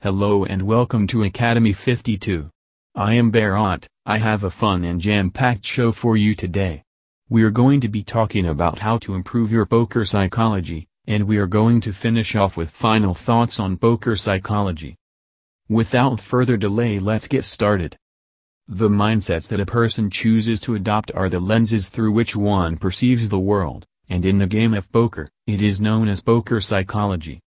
Hello and welcome to Academy 52. I am Barot, I have a fun and jam-packed show for you today. We're going to be talking about how to improve your poker psychology, and we are going to finish off with final thoughts on poker psychology. Without further delay let's get started. The mindsets that a person chooses to adopt are the lenses through which one perceives the world, and in the game of poker, it is known as poker psychology.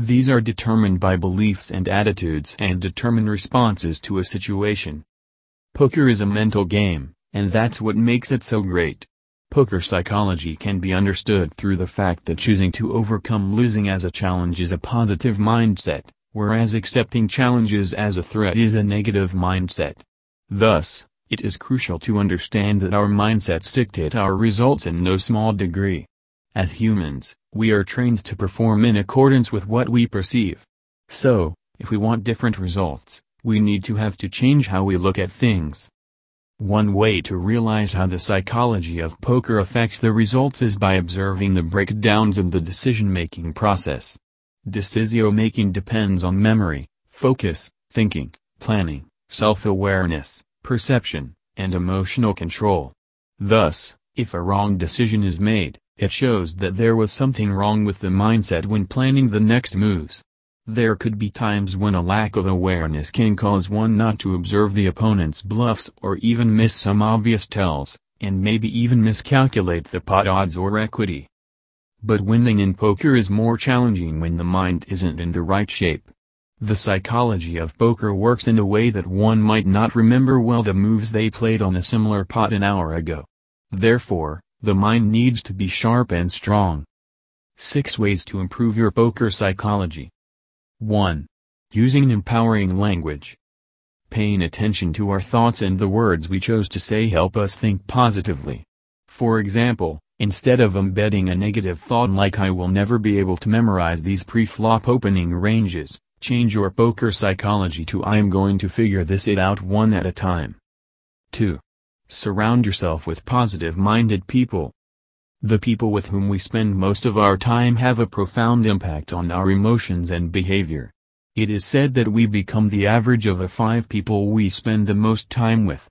These are determined by beliefs and attitudes and determine responses to a situation. Poker is a mental game, and that's what makes it so great. Poker psychology can be understood through the fact that choosing to overcome losing as a challenge is a positive mindset, whereas accepting challenges as a threat is a negative mindset. Thus, it is crucial to understand that our mindsets dictate our results in no small degree. As humans, we are trained to perform in accordance with what we perceive. So, if we want different results, we need to have to change how we look at things. One way to realize how the psychology of poker affects the results is by observing the breakdowns in the decision-making process. Decision-making depends on memory, focus, thinking, planning, self-awareness, perception, and emotional control. Thus, if a wrong decision is made, it shows that there was something wrong with the mindset when planning the next moves. There could be times when a lack of awareness can cause one not to observe the opponent's bluffs or even miss some obvious tells, and maybe even miscalculate the pot odds or equity. But winning in poker is more challenging when the mind isn't in the right shape. The psychology of poker works in a way that one might not remember well the moves they played on a similar pot an hour ago. Therefore, the mind needs to be sharp and strong. 6 Ways to Improve Your Poker Psychology 1. Using empowering language. Paying attention to our thoughts and the words we chose to say help us think positively. For example, instead of embedding a negative thought like I will never be able to memorize these pre-flop opening ranges, change your poker psychology to I am going to figure this it out one at a time. 2. Surround yourself with positive-minded people. The people with whom we spend most of our time have a profound impact on our emotions and behavior. It is said that we become the average of the five people we spend the most time with.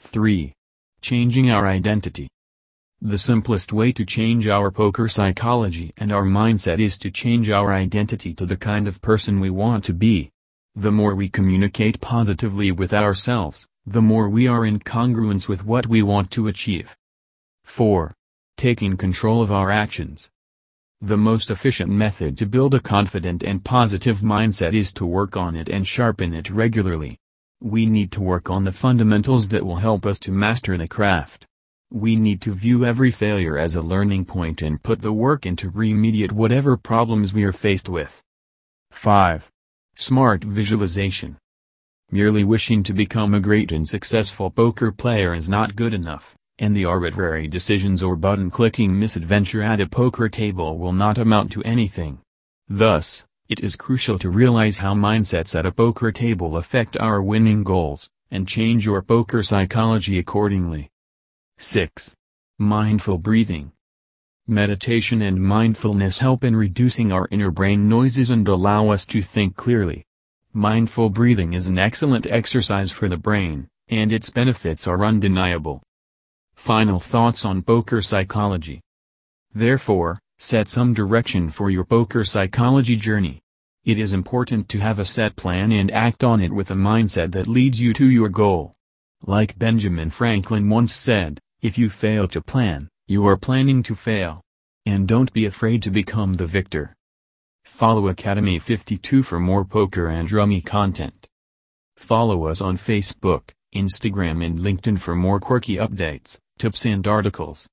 3. Changing our identity. The simplest way to change our poker psychology and our mindset is to change our identity to the kind of person we want to be. The more we communicate positively with ourselves, the more we are in congruence with what we want to achieve. 4. Taking control of our actions. The most efficient method to build a confident and positive mindset is to work on it and sharpen it regularly. We need to work on the fundamentals that will help us to master the craft. We need to view every failure as a learning point and put the work in to remediate whatever problems we are faced with. 5. Smart Visualization Merely wishing to become a great and successful poker player is not good enough, and the arbitrary decisions or button-clicking misadventure at a poker table will not amount to anything. Thus, it is crucial to realize how mindsets at a poker table affect our winning goals, and change your poker psychology accordingly. 6. Mindful breathing. Meditation and mindfulness help in reducing our inner brain noises and allow us to think clearly. Mindful breathing is an excellent exercise for the brain, and its benefits are undeniable. Final thoughts on poker psychology. Therefore, set some direction for your poker psychology journey. It is important to have a set plan and act on it with a mindset that leads you to your goal. Like Benjamin Franklin once said, if you fail to plan, you are planning to fail. And don't be afraid to become the victor. Follow Academy 52 for more poker and rummy content. Follow us on Facebook, Instagram and LinkedIn for more quirky updates, tips and articles.